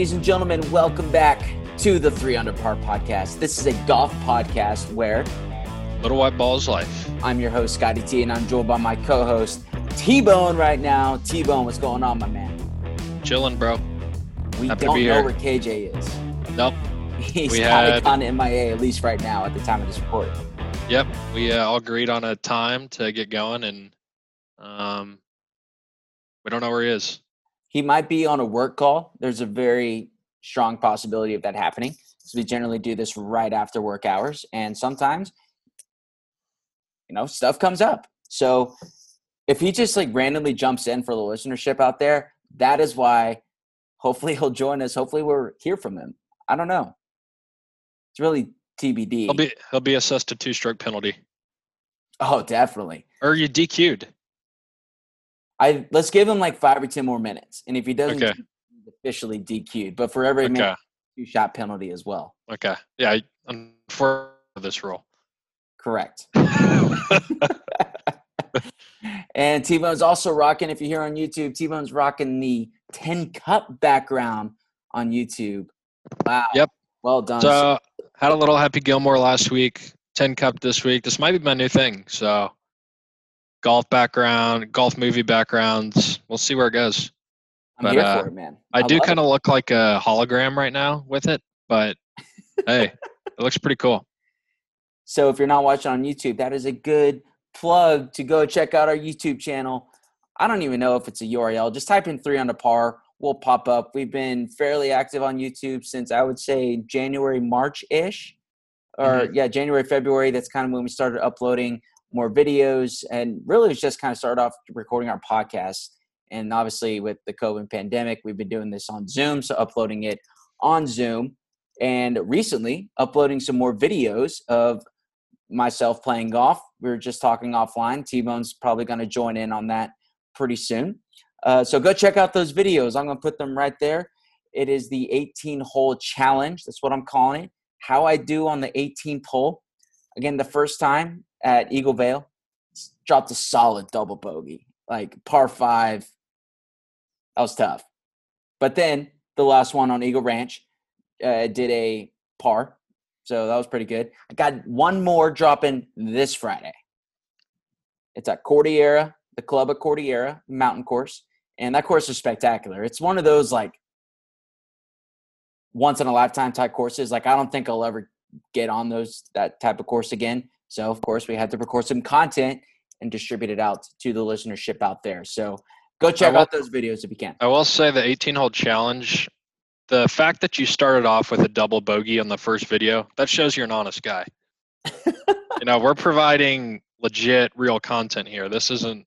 ladies and gentlemen. Welcome back to the Three Under Par podcast. This is a golf podcast where Little White Ball is life. I'm your host, Scotty T, and I'm joined by my co host, T Bone, right now. T Bone, what's going on, my man? Chilling, bro. We Happy don't know here. where KJ is. Nope. He's kind of kind of MIA, at least right now at the time of this recording. Yep. We uh, all agreed on a time to get going, and um, we don't know where he is. He might be on a work call. There's a very strong possibility of that happening. So we generally do this right after work hours, and sometimes, you know, stuff comes up. So if he just like randomly jumps in for the listenership out there, that is why. Hopefully he'll join us. Hopefully we'll hear from him. I don't know. It's really TBD. He'll be he'll be assessed a two stroke penalty, oh, definitely. or you DQ'd. I let's give him like five or ten more minutes, and if he doesn't, Okay. he's officially DQ'd. But for every minute, Okay. two shot penalty as well. Okay. Yeah. I- For this rule. Correct. and T Bone's also rocking. If you're here on YouTube, T Bone's rocking the Tin Cup background on YouTube. Wow. Yep. Well done. So had a little Happy Gilmore last week. Tin Cup this week. This might be my new thing. So golf background, golf movie backgrounds. We'll see where it goes. I'm but, here uh, for it, man. I, do kind of look like a hologram right now with it, but hey, it looks pretty cool. So if you're not watching on YouTube, that is a good plug to go check out our YouTube channel. I don't even know if it's a URL. Just type in three on under par. We'll pop up. We've been fairly active on YouTube since I would say January, March ish. Or yeah, January, February. That's kind of when we started uploading more videos. And really it's just kind of started off recording our podcast. And obviously with the COVID pandemic, we've been doing this on Zoom. So uploading it on Zoom. And recently uploading some more videos of myself playing golf. We were just talking offline. T Bone's probably going to join in on that pretty soon. Uh, so go check out those videos. I'm going to put them right there. It is the 18 hole challenge. That's what I'm calling it. How I do on the 18th hole. Again, the first time at Eagle Vail, dropped a solid double bogey, like par five. That was tough. But then the last one on Eagle Ranch uh, did a par. So that was pretty good. I got one more dropping this Friday. It's at Cordillera, the club at Cordillera mountain course. And that course is spectacular. It's one of those like once in a lifetime type courses. Like I don't think I'll ever get on those that type of course again. So of course we had to record some content and distribute it out to the listenership out there. So go check will- out those videos if you can. I will say the 18 hole challenge, the fact that you started off with a double bogey on the first video, that shows you're an honest guy. you know, we're providing legit, real content here. This isn't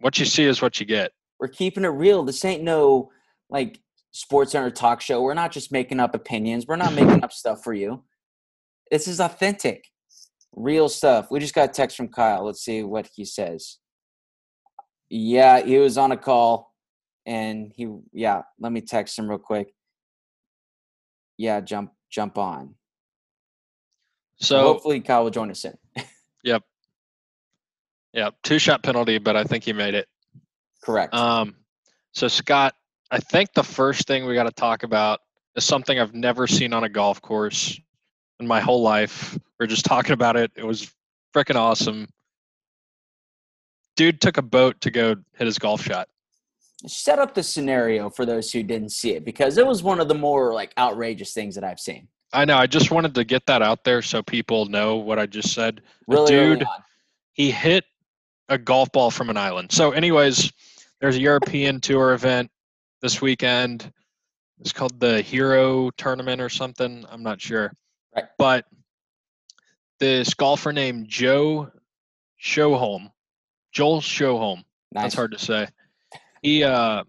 what you see is what you get. We're keeping it real. This ain't no like sports center talk show. We're not just making up opinions. We're not making up stuff for you. This is authentic, real stuff. We just got a text from Kyle. Let's see what he says. Yeah, he was on a call and he yeah, let me text him real quick. Yeah, jump jump on. So hopefully Kyle will join us in. yep. Yep. Two shot penalty, but I think he made it. Correct. Um, so Scott, I think the first thing we got to talk about is something I've never seen on a golf course my whole life. We are just talking about it. It was freaking awesome. Dude took a boat to go hit his golf shot. Set up the scenario for those who didn't see it because it was one of the more like outrageous things that I've seen. I know. I just wanted to get that out there so people know what I just said. Really dude, he hit a golf ball from an island. So, anyways, there's a European tour event this weekend. It's called the Hero Tournament or something. I'm not sure. Right. But this golfer named Joe Sjöholm, Joel Sjöholm, Nice. that's hard to say. He uh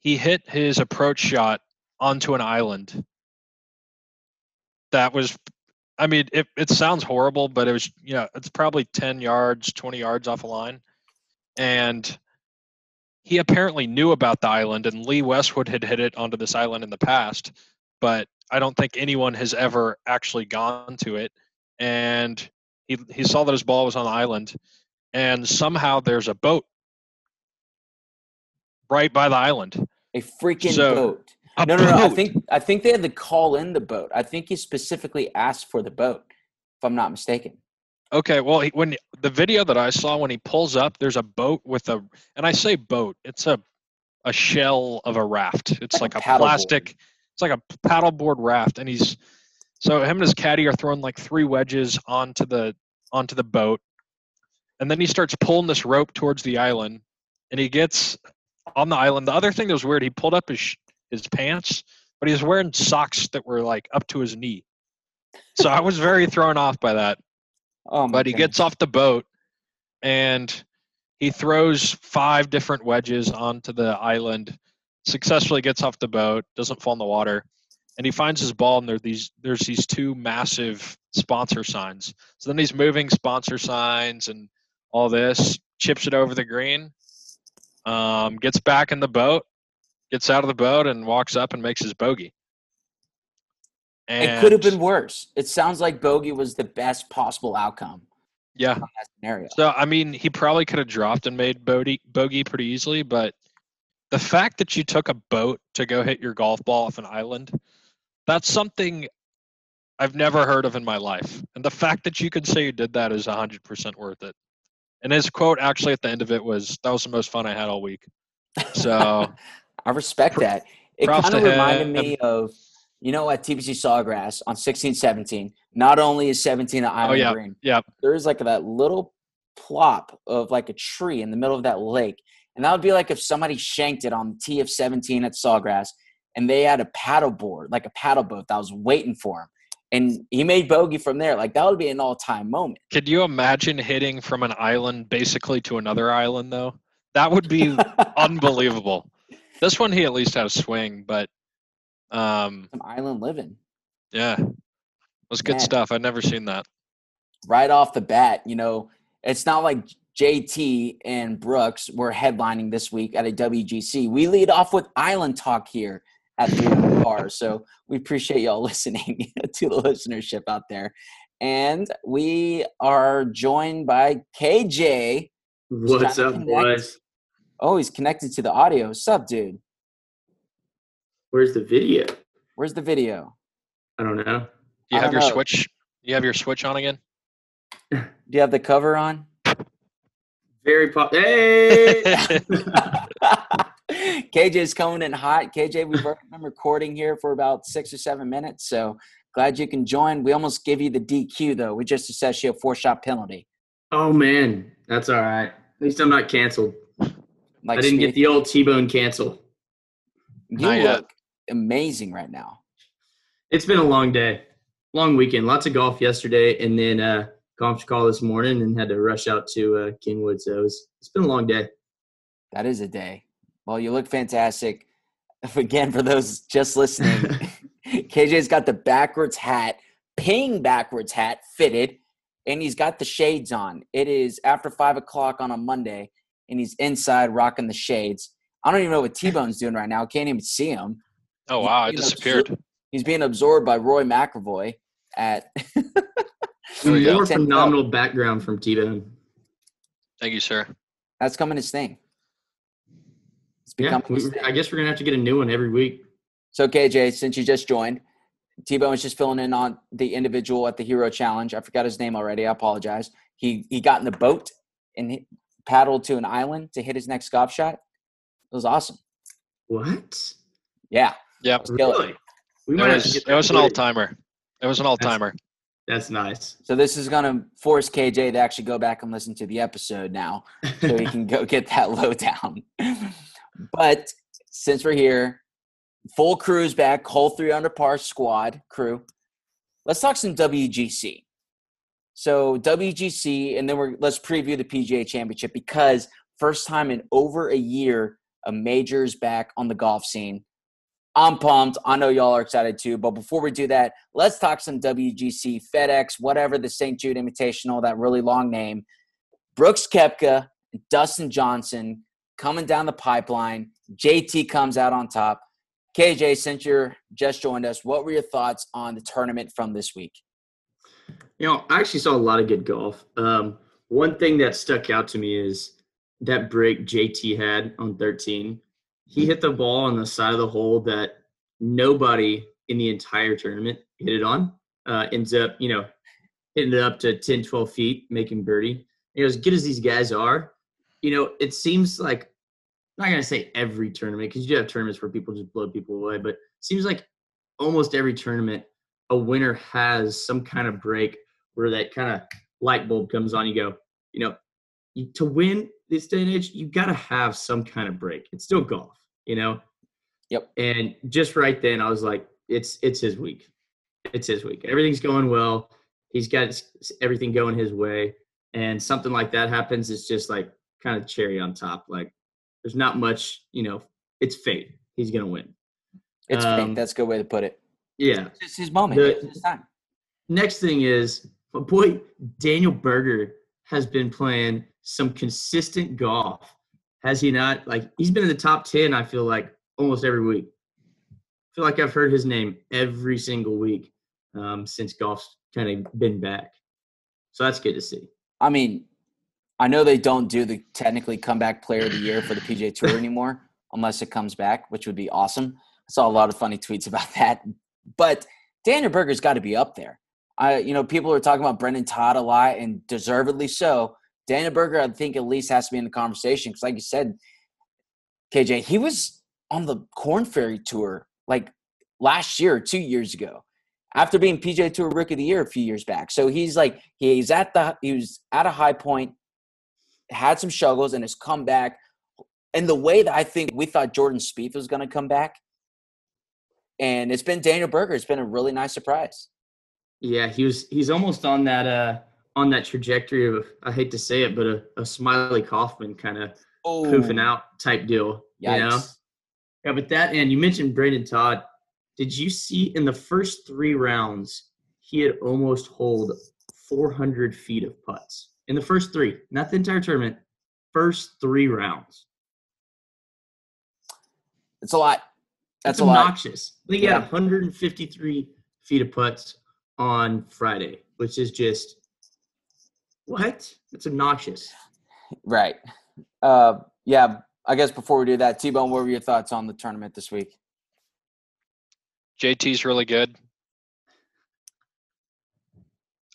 he hit his approach shot onto an island. That was I mean, it, it sounds horrible, but it was you know, it's probably ten yards, twenty yards off a line. And he apparently knew about the island and Lee Westwood had hit it onto this island in the past, but I don't think anyone has ever actually gone to it. And he he saw that his ball was on the island and somehow there's a boat right by the island. a freaking So- boat. A no, no, no. I think I think they had to call in the boat. I think he specifically asked for the boat, if I'm not mistaken. Okay, well, he, when the video that I saw when he pulls up, there's a boat with a, and I say boat, it's a, a shell of a raft. It's Like like, a a, paddleboard. It's like a paddleboard raft, and he's, so him and his caddy are throwing like three wedges onto the onto the boat, and then he starts pulling this rope towards the island, and he gets on the island. The other thing that was weird, he pulled up his his pants, but he was wearing socks that were like up to his knee. So I was very thrown off by that Oh, but he gets off the boat and he throws five different wedges onto the island successfully gets off the boat doesn't fall in the water and he finds his ball and there these there's these two massive sponsor signs so then he's moving sponsor signs and all this chips it over the green um, gets back in the boat gets out of the boat and walks up and makes his bogey It could have been worse. It sounds like bogey was the best possible outcome yeah scenario. So I mean, he probably could have dropped and made bogey bogey pretty easily, but the fact that you took a boat to go hit your golf ball off an island, that's something I've never heard of in my life. And the fact that you could say you did that is 100% worth it. And his quote actually at the end of it was, "That was the most fun I had all week." So I respect that. It kind of reminded me of, you know, at TPC Sawgrass on 16 17. Not only is 17 an oh, island Oh, yeah. green, yeah, there is like that little plop of like a tree in the middle of that lake. And that would be like if somebody shanked it on the tee of 17 at Sawgrass and they had a paddle board, like a paddle boat that was waiting for him. And he made bogey from there. Like that would be an all time moment. could you imagine hitting from an island basically to another island though? That would be unbelievable. This one he at least had a swing, but um, Some island living. Yeah. It was good Man. stuff. I'd never seen that. right off the bat, you know, it's not like JT and Brooks were headlining this week at a WGC. We lead off with Island Talk here at the Under Par. So we appreciate y'all listening to the listenership out there. And we are joined by KJ. What's up, connect. boys? Oh, he's connected to the audio. What's up, dude? Where's the video? Where's the video? I don't know. Do you I have your know. switch? Do you have your switch on again? Do you have the cover on? Very pop. Hey! KJ is coming in hot. KJ, we've been recording here for about six or seven minutes, so glad you can join. We almost give you the DQ though. We just assessed you a four shot penalty. oh man, that's all right. At least I'm not canceled. Like I didn't get the old T-bone cancel. you Not yet. look amazing right now. It's been a long day, long weekend. Lots of golf yesterday, and then uh, conference call this morning, and had to rush out to uh, Kingwood. So it was, it's been a long day. That is a day. Well, you look fantastic. Again, for those just listening, KJ's got the backwards hat, ping backwards hat fitted, and he's got the shades on. It is after five o'clock on a Monday, and he's inside rocking the shades. I don't even know what T Bone's doing right now. Can't even see him. Oh wow, it You know, disappeared. He's being absorbed by Roy McAvoy at. There we go. More Ten phenomenal background from T-bone. Thank you, sir. That's coming his thing. It's Yeah, becoming his we, thing. I guess we're gonna have to get a new one every week. So KJ, since you just joined, T Bone was just filling in on the individual at the Hero Challenge. I forgot his name already. I apologize. He he got in the boat and he paddled to an island to hit his next golf shot. It was awesome. What? Yeah, Yeah. Kill it. Really? We It might have was to get it that was an footage. all timer. It was an all timer. That's nice. So this is gonna force KJ to actually go back and listen to the episode now, so he can go get that lowdown. but since we're here, full crew's back, whole three under par squad crew. Let's talk some WGC. So WGC, and then we're let's preview the PGA Championship because first time in over a year, a major's back on the golf scene. I'm pumped. I know y'all are excited too. But before we do that, let's talk some WGC, FedEx, whatever the St. Jude Invitational, that really long name. Brooks Koepka, Dustin Johnson coming down the pipeline. JT comes out on top. KJ, since you're just joined us, what were your thoughts on the tournament from this week? You know, I actually saw a lot of good golf. Um, one thing that stuck out to me is that break JT had on 13. He hit the ball on the side of the hole that nobody in the entire tournament hit it on. Uh, ends up, you know, hitting it up to 10, 12 feet, making birdie. You know, as good as these guys are, you know, it seems like I'm not gonna say every tournament because you do have tournaments where people just blow people away, but seems like almost every tournament a winner has some kind of break where that kind of light bulb comes on. You go, you know, you, to win this day and age, you got to have some kind of break. It's still golf, you know. Yep. And just right then, I was like, it's it's his week. It's his week. Everything's going well. He's got everything going his way, and something like that happens. It's just like kind of cherry on top. Like there's not much, you know. It's fate. He's gonna win. It's um, fate. That's a good way to put it. Yeah, it's his moment. The, it's his time. Next thing is, my boy Daniel Berger has been playing some consistent golf. Has he not? Like he's been in the top ten. I feel like almost every week. I feel like I've heard his name every single week um, since golf's kind of been back. So that's good to see. I mean, I know they don't do the technically comeback player of the year for the PJ Tour anymore, unless it comes back, which would be awesome. I saw a lot of funny tweets about that. But Daniel Berger's got to be up there. I, you know, people are talking about Brendon Todd a lot, and deservedly so. Daniel Berger, I think, at least has to be in the conversation because, like you said, KJ, he was on the Corn Ferry Tour like last year, two years ago, after being PGA Tour Rookie of the Year a few years back. So he's like he's at the he was at a high point, had some struggles, and has come back. And the way that I think we thought Jordan Spieth was going to come back, and it's been Daniel Berger. It's been a really nice surprise. Yeah, he was. He's almost on that uh on that trajectory of I hate to say it, but a, a Smylie Kaufman kind of oh. poofing out type deal. Yikes. You know? Yeah, but that and you mentioned Brendon Todd. Did you see in the first three rounds he had almost hold 400 feet of putts in the first three, not the entire tournament. First three rounds. It's a lot. That's, That's obnoxious. I think he yeah. had 153 feet of putts on Friday, which is just what? It's obnoxious. Right. Uh, yeah. I guess before we do that, T Bone, what were your thoughts on the tournament this week? JT's really good.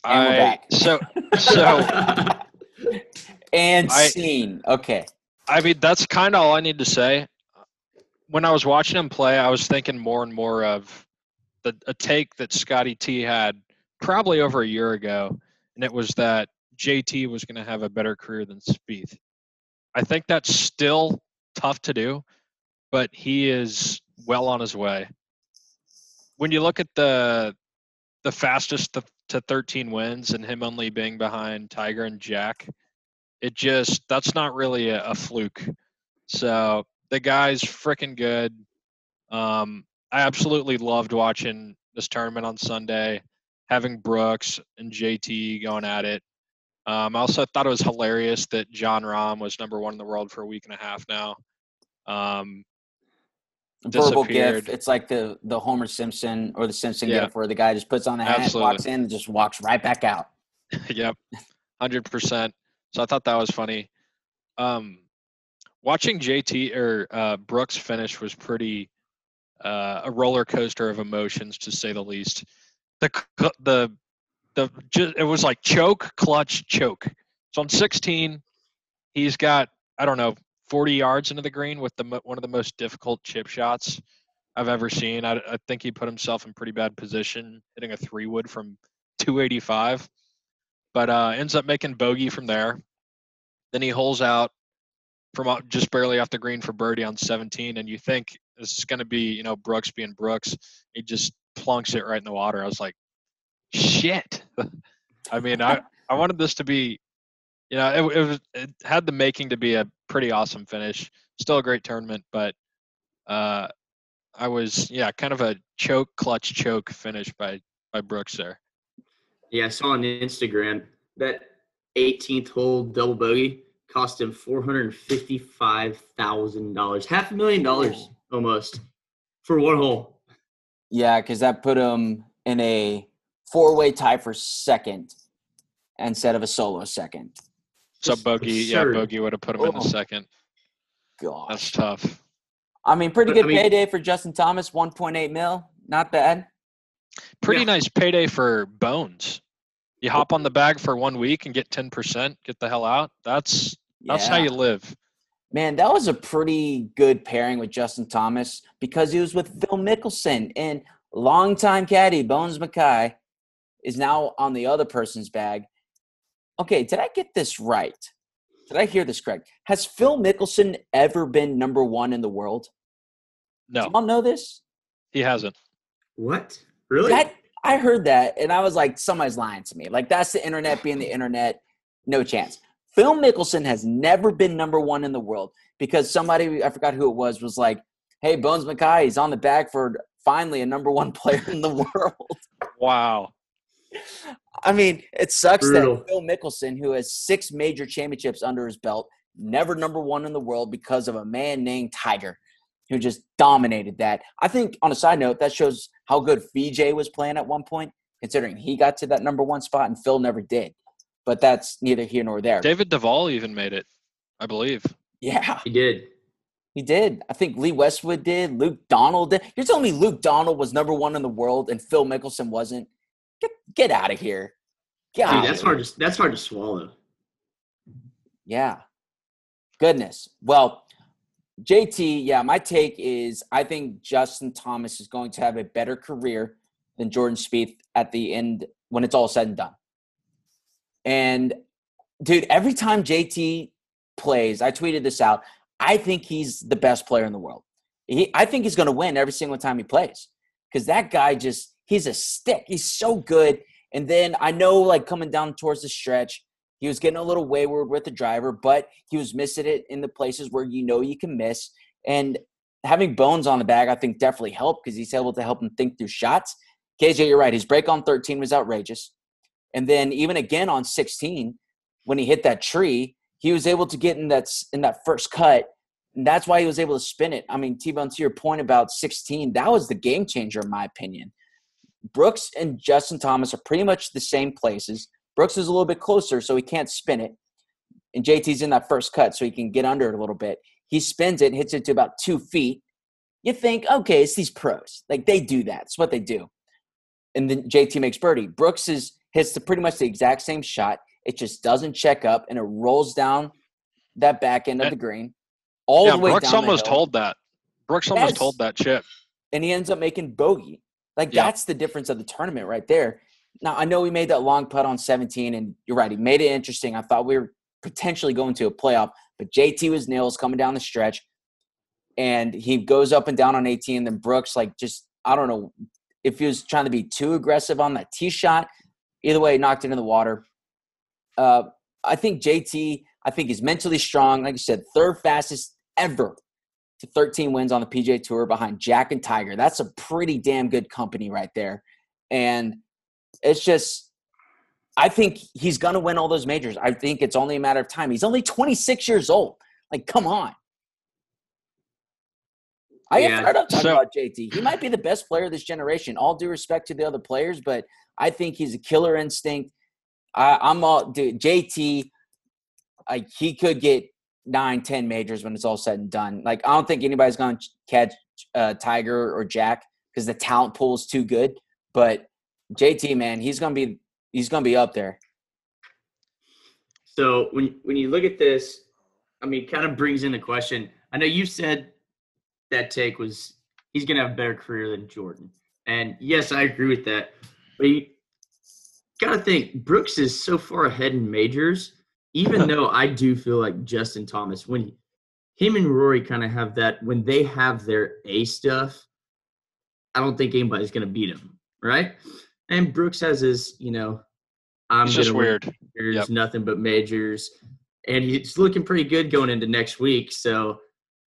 And we're back. So, so, and I, scene. Okay. I mean, that's kind of all I need to say. When I was watching him play, I was thinking more and more of the a take that Scotty T had probably over a year ago, and it was that JT was going to have a better career than Spieth. I think that's still tough to do, but he is well on his way. When you look at the the fastest to, to 13 wins and him only being behind Tiger and Jack, it just that's not really a, a fluke. So the guy's freaking good. Um, I absolutely loved watching this tournament on Sunday, having Brooks and JT going at it. Um, I also thought it was hilarious that Jon Rahm was number one in the world for a week and a half now. Um, verbal. It's like the the Homer Simpson or the Simpson yeah. gif where the guy just puts on a hat, Absolutely. walks in, and just walks right back out. yep, hundred percent. So I thought that was funny. Um, watching JT or uh, Brooks finish was pretty uh, a roller coaster of emotions to say the least. The the the just, it was like choke, clutch, choke. So on 16, he's got I don't know 40 yards into the green with the one of the most difficult chip shots I've ever seen. I, I think he put himself in pretty bad position, hitting a three wood from 285, but uh, ends up making bogey from there. Then he holes out from just barely off the green for birdie on 17, and you think this is going to be you know Brooks being Brooks. He just plunks it right in the water. I was like, shit. I mean, I I wanted this to be, you know, it, it was it had the making to be a pretty awesome finish. Still a great tournament, but uh, I was yeah, kind of a choke clutch choke finish by by Brooks there. Yeah, I saw on Instagram that 18th hole double bogey cost him four hundred fifty-five thousand dollars, half a million dollars almost for one hole. Yeah, because that put him in a four-way tie for second instead of a solo second. So bogey, yeah, bogey would have put him oh. in the oh. second. God, that's tough. I mean, pretty But, good I mean- payday for Justin Thomas, 1.8 mil. Not bad. Pretty Yeah. nice payday for Bones. You hop on oh. the bag for one week and get 10%, get the hell out. That's that's how you live. Man, that was a pretty good pairing with Justin Thomas because he was with Phil Mickelson and longtime caddy Bones Mackay is now on the other person's bag. Okay, did I get this right? Did I hear this correct? Has Phil Mickelson ever been number one in the world? No, y'all know this? he hasn't. What? Really? That I heard that and I was like, somebody's lying to me. Like that's the internet being the internet. No chance. Phil Mickelson has never been number one in the world because somebody I forgot who it was was like, "Hey, Bones Mackay, he's on the bag for finally a number one player in the world." Wow. I mean, it sucks Brutal. that Phil Mickelson, who has six major championships under his belt, never number one in the world because of a man named Tiger, who just dominated that. I think, on a side note, that shows how good VJ was playing at one point, considering he got to that number one spot and Phil never did. But that's neither here nor there. David Duval even made it, I believe. Yeah, he did. he did. I think Lee Westwood did. Luke Donald did. You're telling me Luke Donald was number one in the world and Phil Mickelson wasn't? Get get out of here. Dude, that's hard to that's hard to swallow. Yeah. Goodness. Well, JT, yeah, my take is I think Justin Thomas is going to have a better career than Jordan Spieth at the end when it's all said and done. And dude, every time JT plays, I tweeted this out. I think he's the best player in the world. He, I think he's going to win every single time he plays because that guy just he's a stick. He's so good. And then I know, like coming down towards the stretch, he was getting a little wayward with the driver, but he was missing it in the places where you know you can miss. And having Bones on the bag, I think definitely helped because he's able to help him think through shots. KJ, you're right. His break on 13 was outrageous. And then even again on 16, when he hit that tree, he was able to get in that in that first cut. And that's why he was able to spin it. I mean, T-Bone, to your point about 16, that was the game changer, in my opinion. Brooks and Justin Thomas are pretty much the same places. Brooks is a little bit closer, so he can't spin it. And JT's in that first cut, so he can get under it a little bit. He spins it hits it to about two feet. You think, okay, it's these pros. Like they do that. It's what they do. And then JT makes birdie. Brooks is hits the pretty much the exact same shot. It just doesn't check up and it rolls down that back end of the green. All yeah, the way Brooks down almost told that. Brooks almost Yes. told that chip. and he ends up making bogey. Like Yeah. that's the difference of the tournament right there. Now I know we made that long putt on 17, and you're right, he made it interesting. I thought we were potentially going to a playoff, but JT was nails coming down the stretch, and he goes up and down on 18. And then Brooks, like, just I don't know if he was trying to be too aggressive on that tee shot. Either way, knocked it in the water. Uh, I think JT. I think he's mentally strong. Like you said, third fastest ever to 13 wins on the PJ Tour behind Jack and Tiger. That's a pretty damn good company right there. And it's just, I think he's going to win all those majors. I think it's only a matter of time. He's only 26 years old. Like, come on. I Yeah, get fired up talking so- about JT. He might be the best player of this generation. All due respect to the other players, but I think he's a killer instinct. I, I'm all dude. JT, like he could get nine, ten majors when it's all said and done. Like I don't think anybody's going to catch uh, Tiger or Jack because the talent pool is too good. But JT, man, he's gonna be he's gonna be up there. So when when you look at this, I mean, kind of brings in the question. I know you said that take was he's going to have a better career than Jordan, and yes, I agree with that. But you got to think Brooks is so far ahead in majors. Even though I do feel like Justin Thomas, when he, him and Rory kind of have that, when they have their A stuff, I don't think anybody's going to beat him, right? And Brooks has his, you know, I'm It's just weird. majors, Yep. nothing but majors, and he's looking pretty good going into next week. So,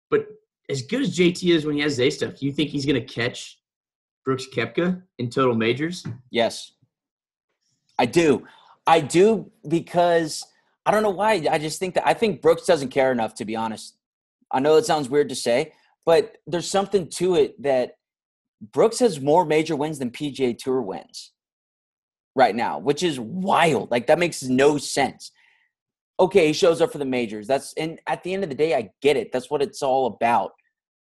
but as good as JT is when he has A stuff, do you think he's going to catch Brooks Koepka in total majors? Yes, I do. I do because I don't know why. I just think that I think Brooks doesn't care enough. To be honest, I know it sounds weird to say, but there's something to it that Brooks has more major wins than PGA Tour wins right now, which is wild. Like that makes no sense. Okay, he shows up for the majors. That's and at the end of the day, I get it. That's what it's all about.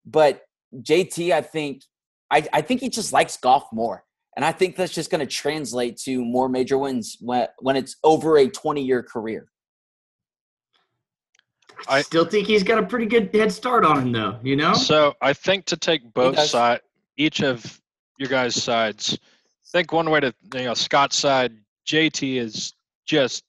but JT, I think, I, I think he just likes golf more. And I think that's just going to translate to more major wins when, when it's over a 20 year career. I still think he's got a pretty good head start on him, though. You know. So I think to take both sides, each of your guys' sides. I think one way to you know Scott's side, JT is just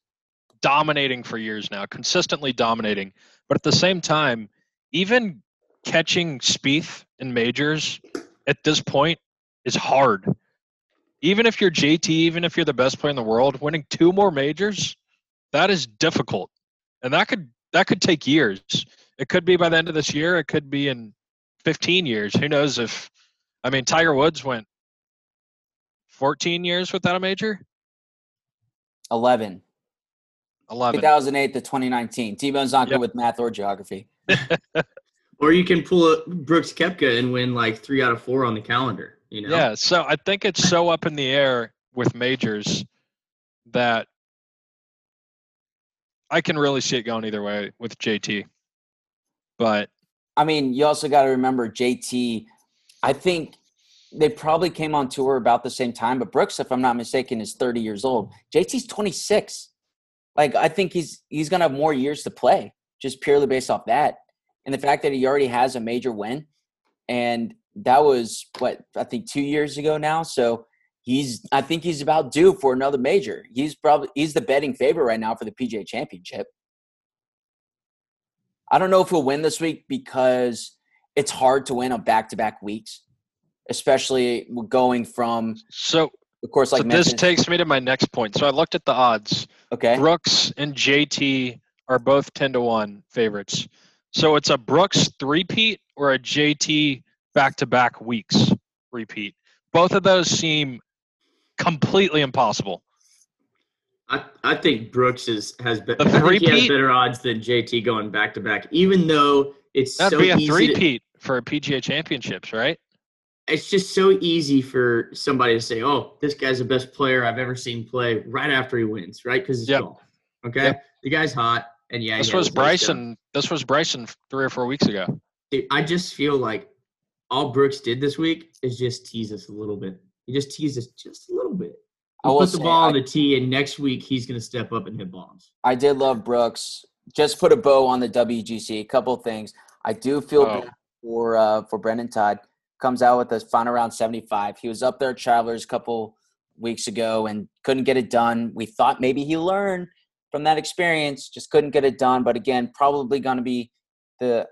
dominating for years now, consistently dominating. But at the same time, even catching Spieth in majors at this point is hard. Even if you're JT, even if you're the best player in the world, winning two more majors, that is difficult, and that could that could take years. It could be by the end of this year. It could be in 15 years. Who knows if? I mean, Tiger Woods went 14 years without a major. 11. 11. 2008 to 2019. T-Bone's not good with math or geography. or you can pull a Brooks Koepka and win like three out of four on the calendar. You know? Yeah. So I think it's so up in the air with majors that I can really see it going either way with JT. But I mean, you also got to remember JT. I think they probably came on tour about the same time, but Brooks, if I'm not mistaken, is 30 years old. JT's 26. Like I think he's he's gonna have more years to play, just purely based off that. And the fact that he already has a major win. And that was what I think two years ago now. So he's I think he's about due for another major. He's probably he's the betting favorite right now for the PGA championship. I don't know if he'll win this week because it's hard to win on back to back weeks, especially going from so of course like so this takes me to my next point. So I looked at the odds. Okay. Brooks and JT are both ten to one favorites. So it's a Brooks three-peat or a JT back to back weeks repeat. Both of those seem completely impossible. I, I think Brooks is has be, I think he has better odds than JT going back to back, even though it's that'd so be a three peat for a PGA Championships, right? It's just so easy for somebody to say, "Oh, this guy's the best player I've ever seen play." Right after he wins, right? Because it's yep. golf. Okay, yep. the guy's hot, and yeah, this was Bryson. This was Bryson three or four weeks ago. I just feel like all Brooks did this week is just tease us a little bit. He just teased us just a little bit. He put the ball on the tee, and next week he's going to step up and hit bombs. I did love Brooks. Just put a bow on the WGC. A couple things. I do feel oh. bad for uh, for Brendon Todd. Comes out with a final round 75. He was up there at Travelers a couple weeks ago and couldn't get it done. We thought maybe he learned from that experience, just couldn't get it done. But again, probably going to be the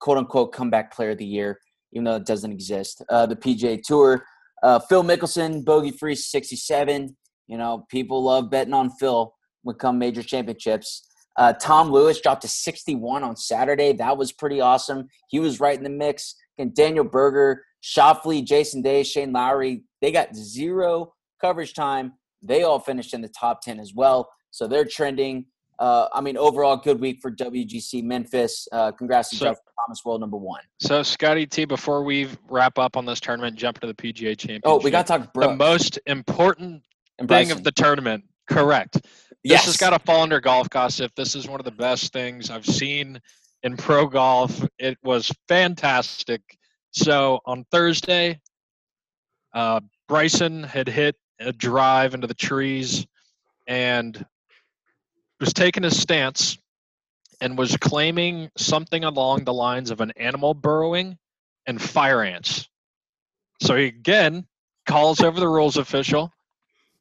quote unquote comeback player of the year, even though it doesn't exist. Uh, the PGA Tour uh, Phil Mickelson, bogey free 67. You know, people love betting on Phil when come major championships. Uh, Tom Lewis dropped to 61 on Saturday. That was pretty awesome. He was right in the mix. And Daniel Berger, Schauffele, Jason Day, Shane Lowry, they got zero coverage time. They all finished in the top 10 as well. So they're trending. Uh, I mean, overall, good week for WGC Memphis. Uh, congrats to so, Jeff Thomas, world number one. So, Scotty T, before we wrap up on this tournament, jump to the PGA Championship. Oh, we got to talk Brooks. The most important thing of the tournament. Correct. Yes. This has got to fall under golf gossip. This is one of the best things I've seen in pro golf. It was fantastic. So on Thursday, uh, Bryson had hit a drive into the trees and was taking his stance and was claiming something along the lines of an animal burrowing and fire ants. So he again calls over the rules official.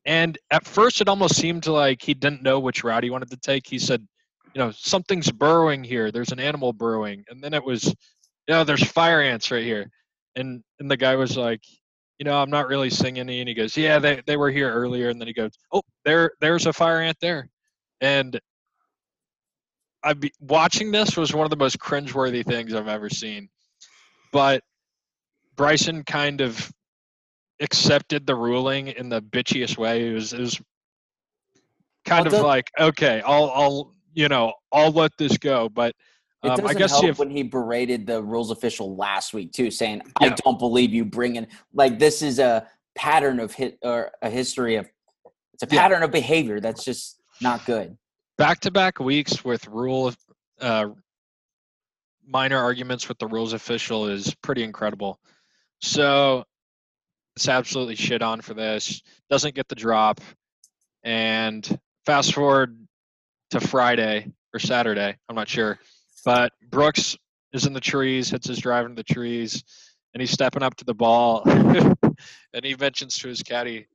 And at first, it almost seemed like he didn't know which route he wanted to take. He said, you know, something's burrowing here. There's an animal burrowing. And then it was, you know, there's fire ants right here. And and the guy was like, you know, I'm not really seeing any. And he goes, yeah, they, they were here earlier. And then he goes, oh, there there's a fire ant there. And I be watching this was one of the most cringeworthy things I've ever seen. But Bryson kind of accepted the ruling in the bitchiest way. It was, it was kind well, of like, okay, I'll, I'll, you know, I'll let this go. But um, it I guess help if, when he berated the rules official last week too, saying, "I don't believe you bringing like this is a pattern of hit or a history of it's a pattern yeah. of behavior that's just not good." back to back weeks with rule uh, minor arguments with the rules official is pretty incredible. So it's absolutely shit on for this. Doesn't get the drop. And fast forward to Friday or Saturday, I'm not sure. But Brooks is in the trees, hits his drive into the trees, and he's stepping up to the ball. and he mentions to his caddy,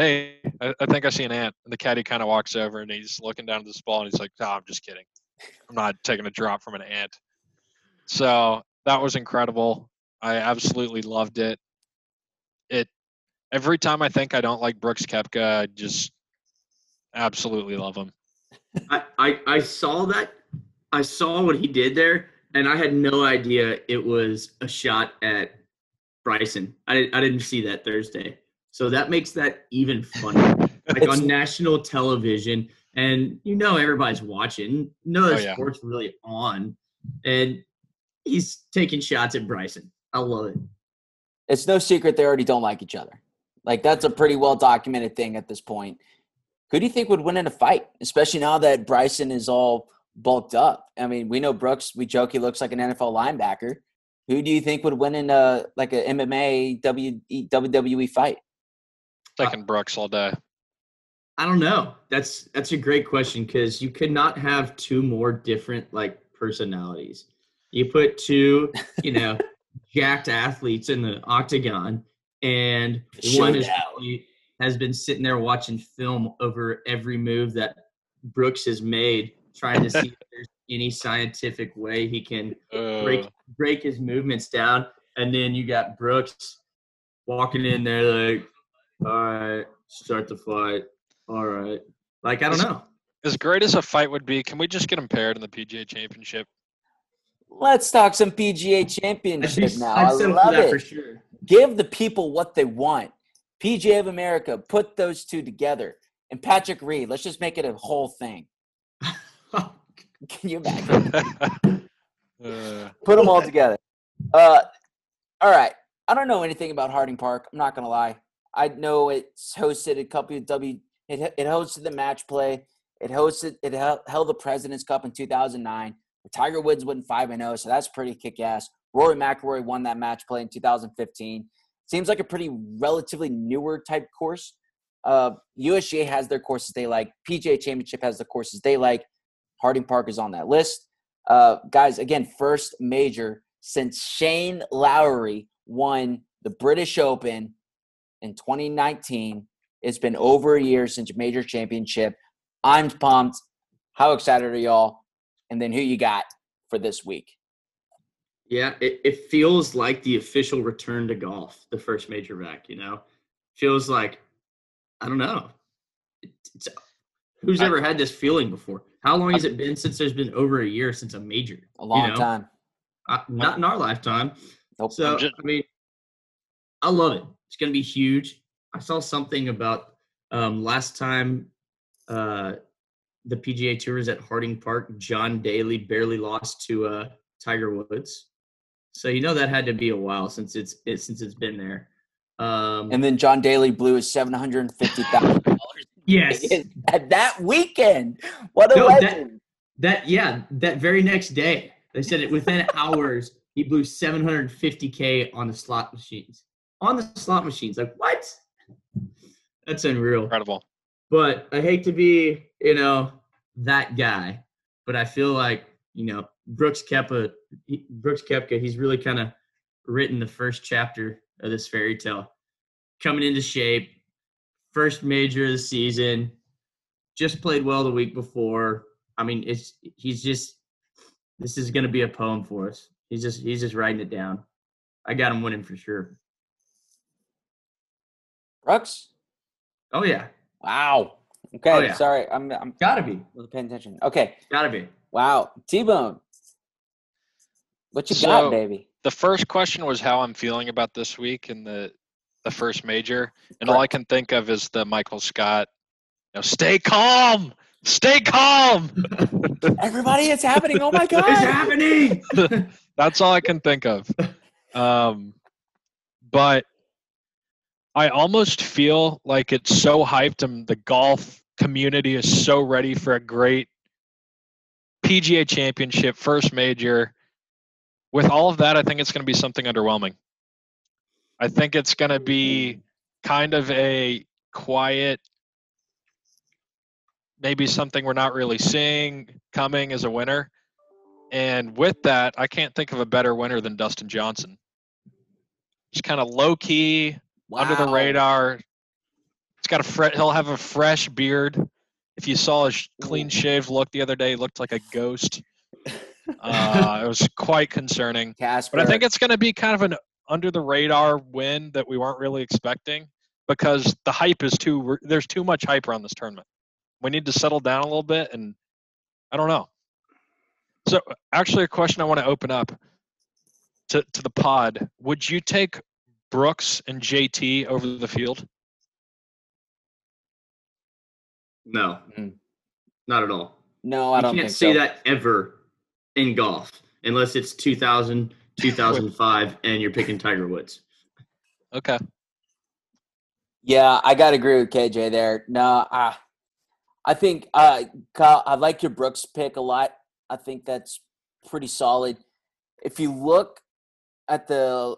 Hey, I, I, think I see an ant. And the caddy kind of walks over and he's looking down at this ball and he's like, No, I'm just kidding. I'm not taking a drop from an ant. So that was incredible. I absolutely loved it. It every time I think I don't like Brooks Koepka, I just absolutely love him. I, I, I saw that. I saw what he did there, and I had no idea it was a shot at Bryson. I, I didn't see that Thursday. So that makes that even funnier. like on national television, and you know everybody's watching. No oh, yeah. sport's really on, and he's taking shots at Bryson. I love it. It's no secret they already don't like each other. Like that's a pretty well documented thing at this point. Who do you think would win in a fight, especially now that Bryson is all bulked up? I mean, we know Brooks. We joke he looks like an NFL linebacker. Who do you think would win in a like a MMA WWE fight? Taking Brooks all day. I don't know. That's that's a great question because you could not have two more different like personalities. You put two, you know, jacked athletes in the octagon, and one is has been sitting there watching film over every move that Brooks has made, trying to see if there's any scientific way he can uh. break break his movements down. And then you got Brooks walking in there like, all right, start the fight. All right. Like I don't know. As great as a fight would be, can we just get him paired in the PGA championship? Let's talk some PGA championship now. I love it. For Sure. Give the people what they want. PGA of America, put those two together. And Patrick Reed, let's just make it a whole thing. Can you imagine? uh, put them all together. Uh, all right. I don't know anything about Harding Park. I'm not going to lie. I know it's hosted a couple of W. It, it hosted the match play. It hosted. It held, the President's Cup in 2009. Tiger Woods went five and zero, oh, so that's pretty kick ass. Rory McIlroy won that match play in 2015. Seems like a pretty relatively newer type course. Uh, USGA has their courses they like. PGA Championship has the courses they like. Harding Park is on that list. Uh, guys, again, first major since Shane Lowry won the British Open in 2019. It's been over a year since a major championship. I'm pumped. How excited are y'all? And then who you got for this week? Yeah, it, it feels like the official return to golf, the first major back, you know? Feels like, I don't know. It's, who's I, ever had this feeling before? How long has it been since there's been over a year since a major? A long you know? time. Uh, not in our lifetime. Nope. So, just, I mean, I love it. It's going to be huge. I saw something about um, last time uh, the PGA Tour is at Harding Park. John Daly barely lost to uh, Tiger Woods. So you know that had to be a while since it's it, since it's been there. Um, and then John Daly blew his seven hundred and fifty thousand dollars. Yes, at that weekend. What a no, legend! That, that yeah, that very next day they said it within hours he blew seven hundred fifty k on the slot machines. On the slot machines, like what? That's unreal. Incredible. But I hate to be, you know, that guy, but I feel like you know Brooks Koepka, Brooks Koepka, he's really kind of written the first chapter of this fairy tale. Coming into shape, first major of the season, just played well the week before. I mean, it's he's just this is going to be a poem for us. He's just he's just writing it down. I got him winning for sure. Brooks. Oh yeah. Wow. Okay. Oh, yeah. Sorry, I'm I'm gotta be paying attention. Okay. Gotta be. Wow, T Bone. What you so, got, baby? The first question was how I'm feeling about this week in the the first major, and Correct. all I can think of is the Michael Scott. You know, stay calm, stay calm. Everybody, it's happening! Oh my god, it's happening! That's all I can think of. Um, but I almost feel like it's so hyped, and the golf community is so ready for a great PGA Championship, first major with all of that, I think it's going to be something underwhelming. I think it's going to be kind of a quiet, maybe something we're not really seeing coming as a winner. And with that, I can't think of a better winner than Dustin Johnson. Just kind of low key, wow. under the radar. He's got a fre- he'll have a fresh beard. If you saw his clean shaved look the other day, he looked like a ghost. Uh, it was quite concerning. Casper. But I think it's going to be kind of an under the radar win that we weren't really expecting because the hype is too. There's too much hype around this tournament. We need to settle down a little bit, and I don't know. So, actually, a question I want to open up to to the pod: Would you take Brooks and JT over the field? No, mm. not at all. No, I you don't. can't say so. that ever in golf unless it's 2000, 2005, and you're picking Tiger Woods. Okay. Yeah, I got to agree with KJ there. No, I, I think uh, Kyle, I like your Brooks pick a lot. I think that's pretty solid. If you look at the,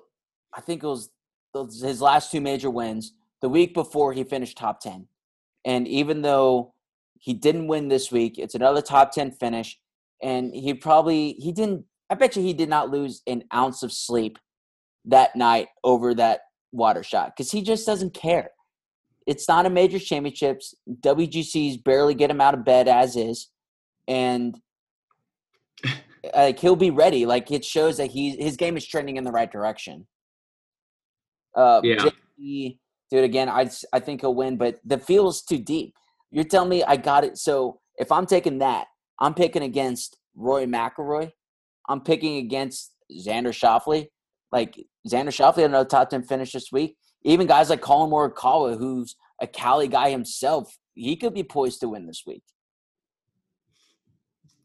I think it was his last two major wins. The week before, he finished top ten, and even though he didn't win this week, it's another top ten finish and he probably he didn't. I bet you he did not lose an ounce of sleep that night over that water shot because he just doesn't care. It's not a major championships. WGCs barely get him out of bed as is, and like he'll be ready. Like it shows that he his game is trending in the right direction. Uh, yeah. JT, dude, again, I I think he'll win, but the field is too deep. You're telling me I got it. So if I'm taking that, I'm picking against Rory McIlroy. I'm picking against Xander Schauffele. Like Xander Schauffele had another top ten finish this week. Even guys like Collin Morikawa, who's a Cali guy himself, he could be poised to win this week.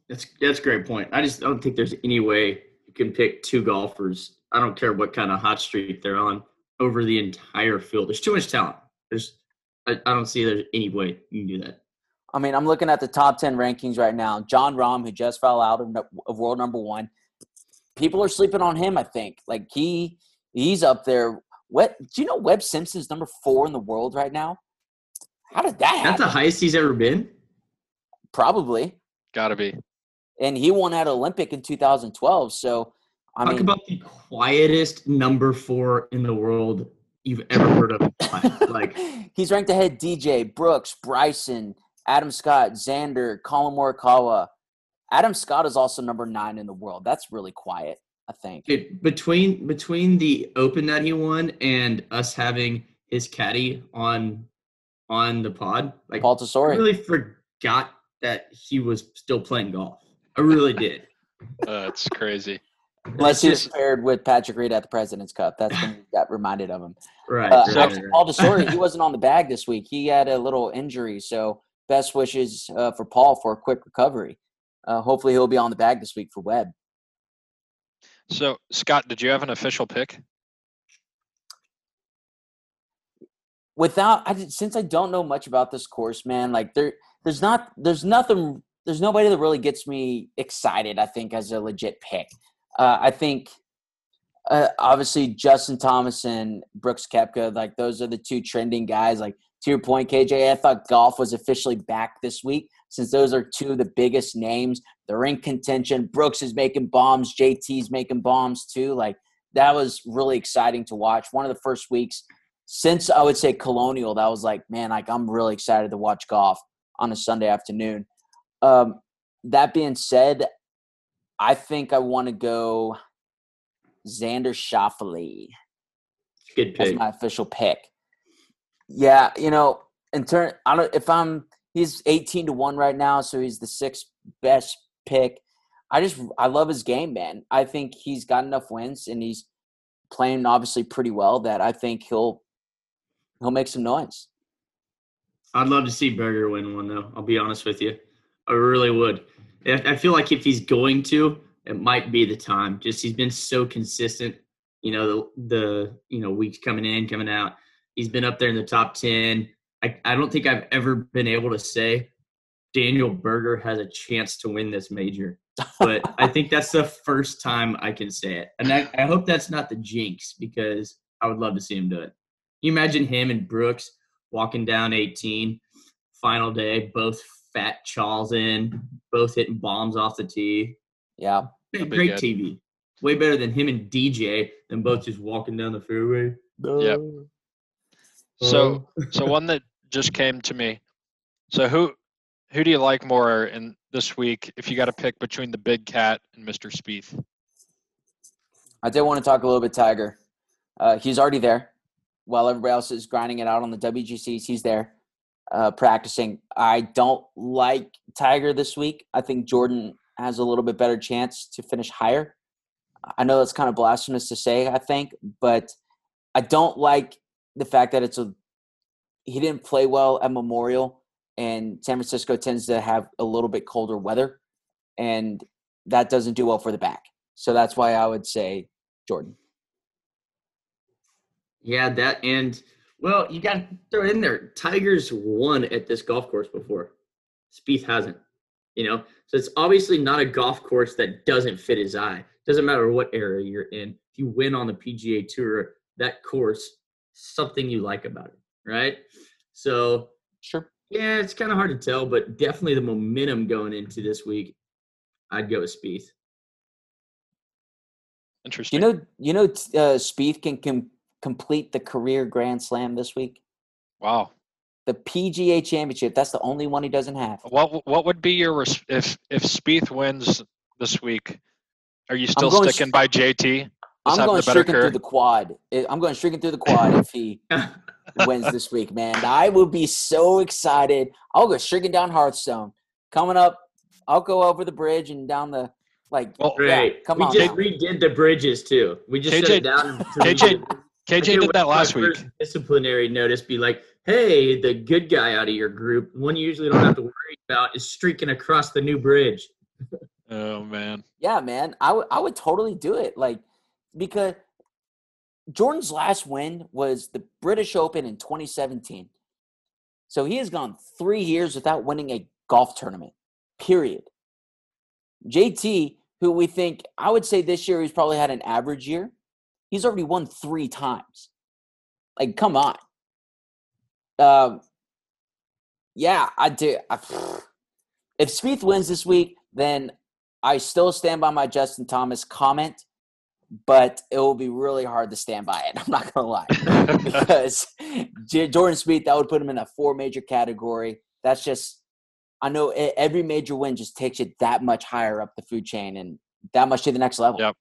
That's that's a great point. I just don't think there's any way you can pick two golfers. I don't care what kind of hot streak they're on over the entire field. There's too much talent. There's I, I don't see there's any way you can do that. I mean, I'm looking at the top 10 rankings right now. Jon Rahm, who just fell out of, of world number one, people are sleeping on him, I think. Like, he he's up there. What Do you know Webb Simpson's number four in the world right now? How did that happen? That's the highest he's ever been? Probably. Gotta be. And he won at Olympic in 2012. So, I Talk mean, about the quietest number four in the world you've ever heard of. like, he's ranked ahead DJ, Brooks, Bryson, Adam Scott, Xander, Collin Morikawa. Adam Scott is also number nine in the world. That's really quiet, I think. Dude, between between the Open that he won and us having his caddy on on the pod, like Paul Tesori. I really forgot that he was still playing golf. I really did. That's crazy. Unless he was paired with Patrick Reed at the President's Cup. That's when he got reminded of him. Right. Uh, right, right. Paul Tesori, he wasn't on the bag this week. He had a little injury, so best wishes uh, for Paul for a quick recovery. Uh, hopefully, he'll be on the bag this week for Webb. So, Scott, did you have an official pick? Without, I, since I don't know much about this course, man, like there, there's not, there's nothing, there's nobody that really gets me excited. I think as a legit pick. Uh, I think uh, obviously Justin Thomas and Brooks Koepka, like those are the two trending guys. Like to your point, KJ, I thought golf was officially back this week since those are two of the biggest names. They're in contention. Brooks is making bombs. JT's making bombs too. Like that was really exciting to watch. One of the first weeks since I would say Colonial, that was like, man, like I'm really excited to watch golf on a Sunday afternoon. Um, that being said, I think I want to go Xander Schauffele. Good pick. That's my official pick. Yeah, you know, in turn, I don't. If I'm, he's eighteen to one right now, so he's the sixth best pick. I just, I love his game, man. I think he's got enough wins, and he's playing obviously pretty well. That I think he'll, he'll make some noise. I'd love to see Berger win one, though. I'll be honest with you, I really would. I feel like if he's going to, it might be the time. Just he's been so consistent. You know the the you know weeks coming in, coming out. He's been up there in the top ten. I, I don't think I've ever been able to say Daniel Berger has a chance to win this major. But I think that's the first time I can say it. And I, I hope that's not the jinx because I would love to see him do it. you imagine him and Brooks walking down 18, final day, both fat Charles in, both hitting bombs off the tee. Yeah. Great good. TV. Way better than him and DJ, them both just walking down the fairway. Yep. So so one that just came to me. So who who do you like more in this week if you got to pick between the Big Cat and Mr. Spieth? I did want to talk a little bit Tiger. Uh, he's already there. While everybody else is grinding it out on the WGCs, he's there uh, practicing. I don't like Tiger this week. I think Jordan has a little bit better chance to finish higher. I know that's kind of blasphemous to say, I think, but I don't like the fact that it's a he didn't play well at Memorial, and San Francisco tends to have a little bit colder weather, and that doesn't do well for the back. So that's why I would say Jordan. Yeah, that and well, you got to throw it in there. Tigers won at this golf course before. Spieth hasn't. You know, so it's obviously not a golf course that doesn't fit his eye. Doesn't matter what area you're in. If you win on the PGA Tour, that course, something you like about it, right? So Sure. yeah, it's kind of hard to tell, but definitely the momentum going into this week, I'd go with Spieth. Interesting. You know, you know, uh, Spieth can, com- complete the career Grand Slam this week. wow. The PGA Championship. That's the only one he doesn't have. What what would be your res- if if Spieth wins this week? Are you still sticking sh- by JT? Just eh, I'm going a better streaking through the quad. I- I'm going streaking through the quad if he wins this week, man. I will be so excited. I'll go streaking down Hearthstone. Coming up, I'll go over the bridge and down the like. Well, Great. come we on just now. redid the bridges too. We just shut KJ it down. to KJ redo- I KJ can't did that for my last week. Disciplinary notice be like, hey, the good guy out of your group, one you usually don't have to worry about, is streaking across the new bridge. Oh man. Yeah, man. I would I would totally do it. Like because Jordan's last win was the British Open in 2017. So he has gone 3 years without winning a golf tournament. Period. JT, who we think I would say this year he's probably had an average year. He's already won 3 times. Like come on. Um yeah, I do. I, if Spieth wins this week, then I still stand by my Justin Thomas comment, but it will be really hard to stand by it. I'm not gonna lie because Jordan Spieth that would put him in a four major category. That's just I know every major win just takes you that much higher up the food chain and that much to the next level. Yep.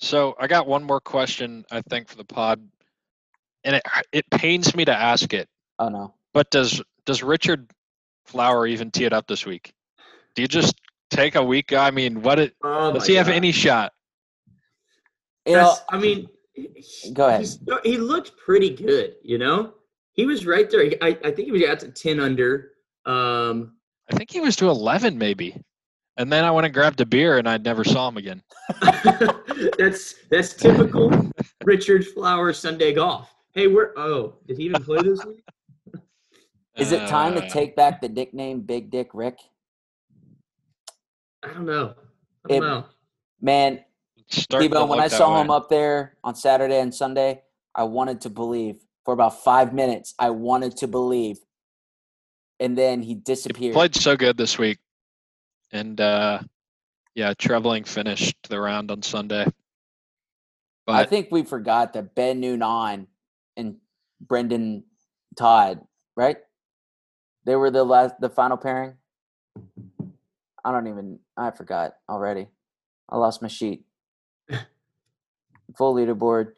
So I got one more question, I think, for the pod, and it it pains me to ask it, Oh no, but does does Richard Fowler even tee it up this week? Do you just take a week? I mean, what it, Oh does my he have any shot? you know, I mean, he- Go ahead. He looked pretty good, you know? He was right there. I, I think he was out to 10 under. Um, I think he was to eleven, maybe. And then I went and grabbed a beer, and I never saw him again. that's that's typical Richard Fowler Sunday golf. Hey, we're oh, did he even play this week? is it time to Uh, take back the nickname Big Dick Rick? I don't know. I don't It- know. Man, starting to when I saw way. him up there on Saturday and Sunday, I wanted to believe for about five minutes. I wanted to believe, and then he He disappeared. played so good this week, and uh, yeah, traveling finished the round on Sunday. I think we forgot that Ben Noonan and Brendon Todd, right? They were the last, the final pairing. I don't even. I forgot already. I lost my sheet. Full leaderboard.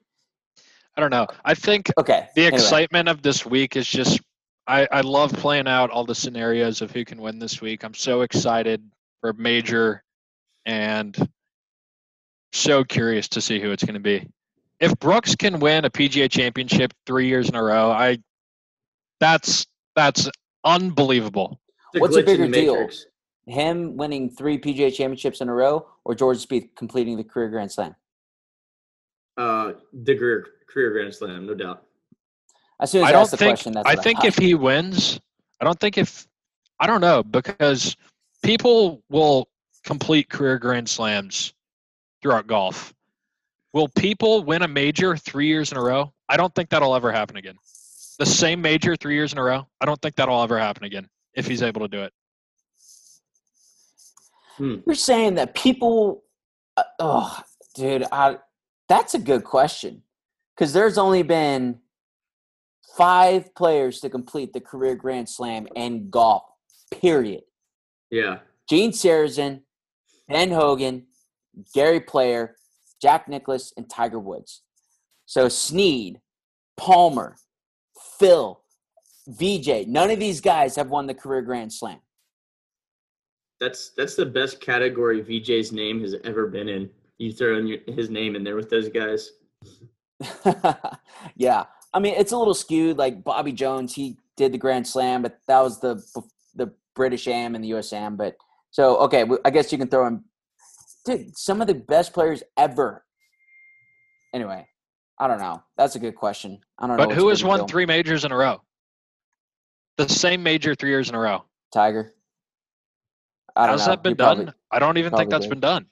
I don't know. I think Okay. the anyway. excitement of this week is just I, I love playing out all the scenarios of who can win this week. I'm so excited for major and so curious to see who it's going to be. If Brooks can win a PGA championship 3 years in a row, I that's that's unbelievable. It's What's a glitch in the bigger deal? Him winning three PGA championships in a row, or George Spieth completing the career Grand Slam? Uh, the career, career Grand Slam, no doubt. As soon as I I, don't asked the think question, that's I think thought. if he wins, I don't think if I don't know because people will complete career grand slams throughout golf. Will people win a major three years in a row? I don't think that'll ever happen again. The same major three years in a row? I don't think that'll ever happen again if he's able to do it. You're saying that people, uh, oh, dude, I, that's a good question because there's only been five players to complete the career Grand Slam in golf. Period. Yeah. Gene Sarazen, Ben Hogan, Gary Player, Jack Nicklaus, and Tiger Woods. So Snead, Palmer, Phil, VJ, none of these guys have won the career Grand Slam. That's that's the best category VJ's name has ever been in. You throw in your, his name in there with those guys. yeah, I mean it's a little skewed. Like Bobby Jones, he did the Grand Slam, but that was the the British Am and the US Am. But so okay, I guess you can throw in, dude, some of the best players ever. Anyway, I don't know. That's a good question. I don't know. But who has won three majors in a row? The same major three years in a row. Tiger. I How's know. that been He done? probably- I don't even think that's probably been done.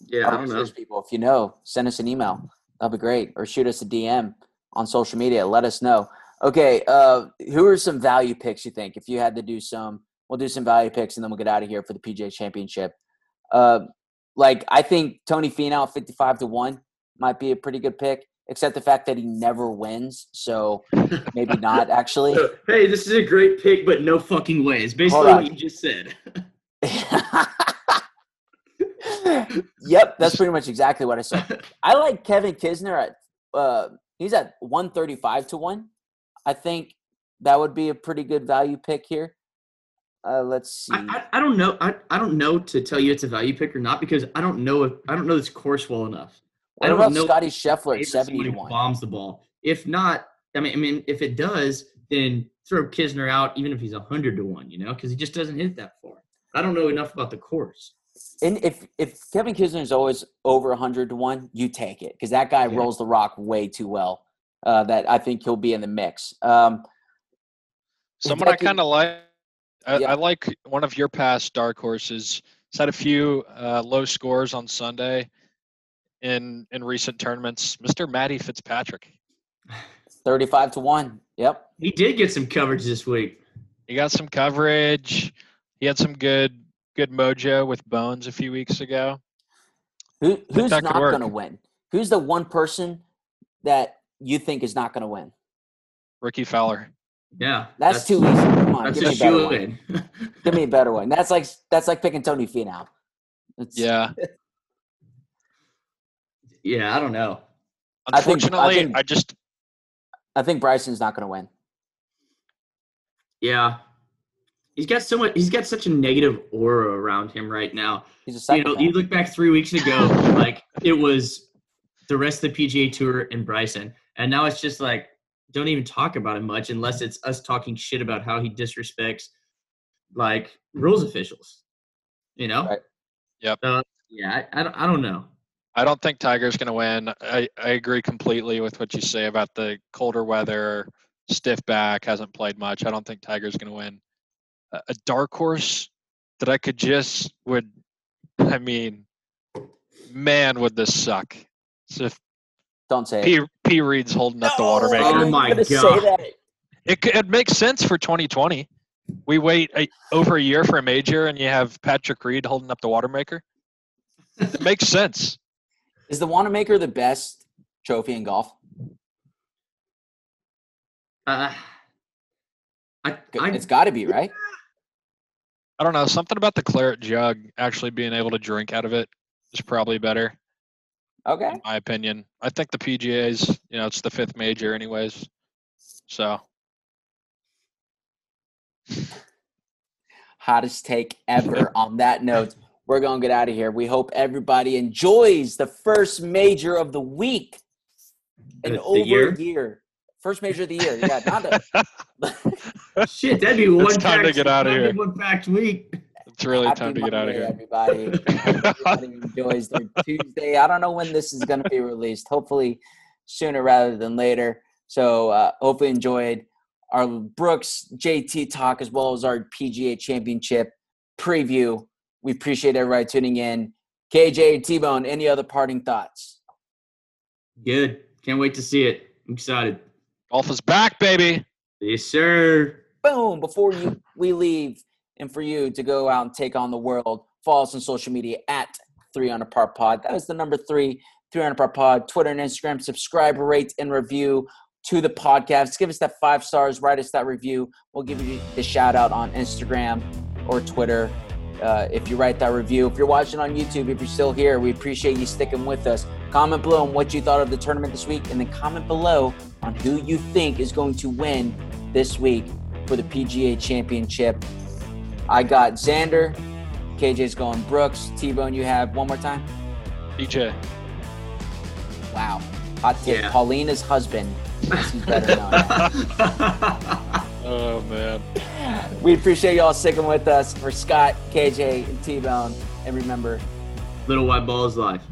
Yeah, I don't know. people. If you know, send us an email. That'll be great. Or shoot us a DM on social media. Let us know. Okay, uh, who are some value picks you think? If you had to do some, we'll do some value picks and then we'll get out of here for the PGA Championship. Uh, like I think Tony Finau, fifty-five to one, might be a pretty good pick. Except the fact that he never wins, so maybe not actually. Hey, this is a great pick, but no fucking way. It's basically what you just said. yep, that's pretty much exactly what I said. I like Kevin Kisner at uh he's at 135 to 1. I think that would be a pretty good value pick here. Uh let's see. I, I, I don't know. I, I don't know to tell you it's a value pick or not because I don't know if I don't know this course well enough. I don't about know Scotty Scheffler at if 70 somebody to 1? bombs the ball. If not, I mean, I mean, if it does, then throw Kisner out, even if he's hundred to one. You know, because he just doesn't hit that far. I don't know enough about the course. And if if Kevin Kisner is always over 100 to 1, you take it cuz that guy Yeah. rolls the rock way too well. Uh that I think he'll be in the mix. Um Someone I kind of like. I, Yeah. I like one of your past dark horses. He's had a few uh, low scores on Sunday in in recent tournaments. Mr. Matty Fitzpatrick. 35 to 1. Yep. He did get some coverage this week. He got some coverage. He had some good good mojo with Bones a few weeks ago. Who who's not going to win? Who's the one person that you think is not going to win? Rickie Fowler. Yeah, That's, too easy. Come on, give me a better one. Give me a better one. That's like that's like picking Tony Finau. It's, Yeah. yeah, I don't know. I think- I Unfortunately, I, just I think Bryson's not going to win. Yeah, he's got so much. He's got such a negative aura around him right now. He's a You know, you look back three weeks ago, like it was the rest of the PGA Tour and Bryson, and now it's just like don't even talk about him much unless it's us talking shit about how he disrespects like rules mm-hmm. officials. You know? Right. Yep. So, yeah, I, I don't. I don't know. I don't think Tiger's going to win. I, I agree completely with what you say about the colder weather, stiff back, hasn't played much. I don't think Tiger's going to win. A, a dark horse that I could just would, I mean, man, would this suck? So if Don't say it. P, P Reed's holding up the No, Wanamaker, Oh my gonna say God. that. it, it makes sense for 2020. We wait a, over a year for a major, and you have Patrick Reed holding up the Wanamaker. It makes sense. Is the Wanamaker the best trophy in golf? Uh, I, I it's got to be, right? I don't know. Something about the claret jug actually being able to drink out of it is probably better, Okay. in my opinion. I think the PGA's, you know, it's the fifth major, anyways. So Hottest take ever on that note. We're going to get out of here. We hope everybody enjoys the first major of the week in The- the over year? a year. First major of the year. Yeah, not a, shit, that'd be one. time to get out that'd here. One packed week. It's really Happy time to get out of here. Everybody, everybody enjoys their Tuesday. I don't know when this is going to be released. Hopefully sooner rather than later. So uh, hopefully enjoyed our Brooks JT talk as well as our PGA Championship preview. We appreciate everybody tuning in. KJ T Bone, any other parting thoughts? Good. Can't wait to see it. I'm excited. Golf is back, baby. Yes, sir. Boom! Before you we leave, and for you to go out and take on the world, follow us on social media at Three Under Par Pod. That is the number three, Three Under Par Pod. Twitter and Instagram. Subscribe, rate, and review to the podcast. Give us that five stars. Write us that review. We'll give you the shout out on Instagram or Twitter. Uh, if you write that review, if you're watching on YouTube, if you're still here, we appreciate you sticking with us. Comment below on what you thought of the tournament this week, and then comment below on who you think is going to win this week for the PGA Championship. I got Xander. KJ's going Brooks. T Bone, you have one more time? DJ. Wow. Hot take. Yeah. Paulina's husband. He's better known. Oh man. we appreciate y'all sticking with us. For Scott, KJ, and T Bone. And remember, Little white balls life.